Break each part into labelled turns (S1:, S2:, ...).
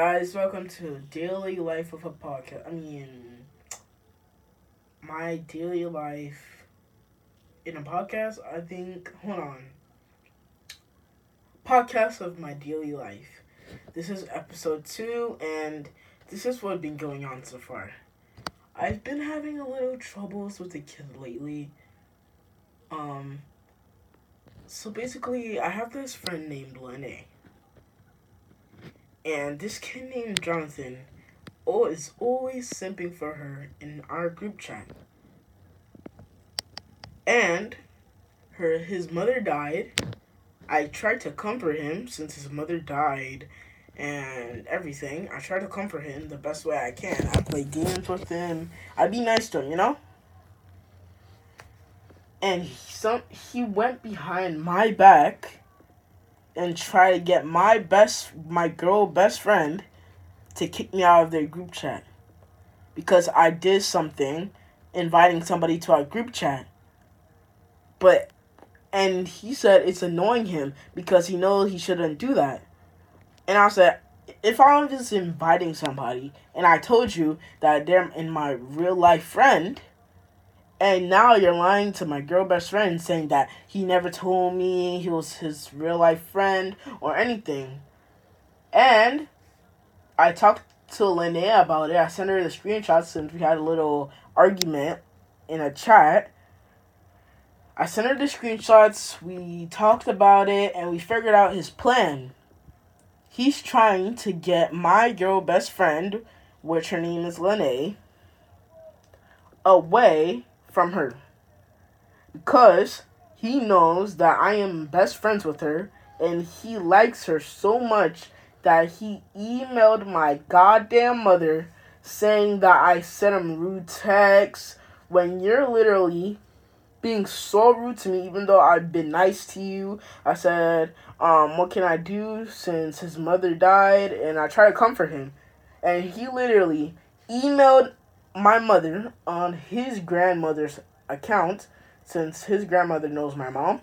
S1: Guys, welcome to Daily Life of a Podcast. I mean, my daily life in a podcast. I think. Hold on. Podcast of my daily life. This is episode two, and this is what's been going on so far. I've been having a little troubles with the kid lately. Um. So basically, I have this friend named Lene. And this kid named Jonathan oh, is always simping for her in our group chat. And her his mother died. I tried to comfort him since his mother died and everything. I try to comfort him the best way I can. I play games with him. I be nice to him, you know? And he, some he went behind my back and try to get my best my girl best friend to kick me out of their group chat because I did something inviting somebody to our group chat. But and he said it's annoying him because he knows he shouldn't do that. And I said if I'm just inviting somebody and I told you that they're in my real life friend, and now you're lying to my girl best friend saying that he never told me he was his real life friend or anything. And I talked to Linnea about it. I sent her the screenshots since we had a little argument in a chat. I sent her the screenshots, we talked about it, and we figured out his plan. He's trying to get my girl best friend, which her name is Lene, away from her because he knows that I am best friends with her and he likes her so much that he emailed my goddamn mother saying that I sent him rude texts when you're literally being so rude to me even though I've been nice to you. I said, um, what can I do since his mother died? And I try to comfort him. And he literally emailed my mother on his grandmother's account since his grandmother knows my mom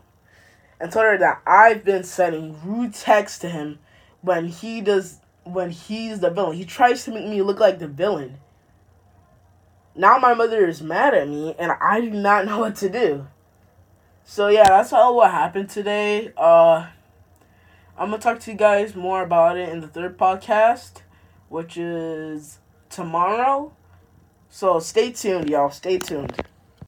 S1: and told her that I've been sending rude texts to him when he does when he's the villain. He tries to make me look like the villain. Now my mother is mad at me and I do not know what to do. So yeah, that's all what happened today. Uh I'm gonna talk to you guys more about it in the third podcast, which is tomorrow. So stay tuned, y'all. Stay tuned.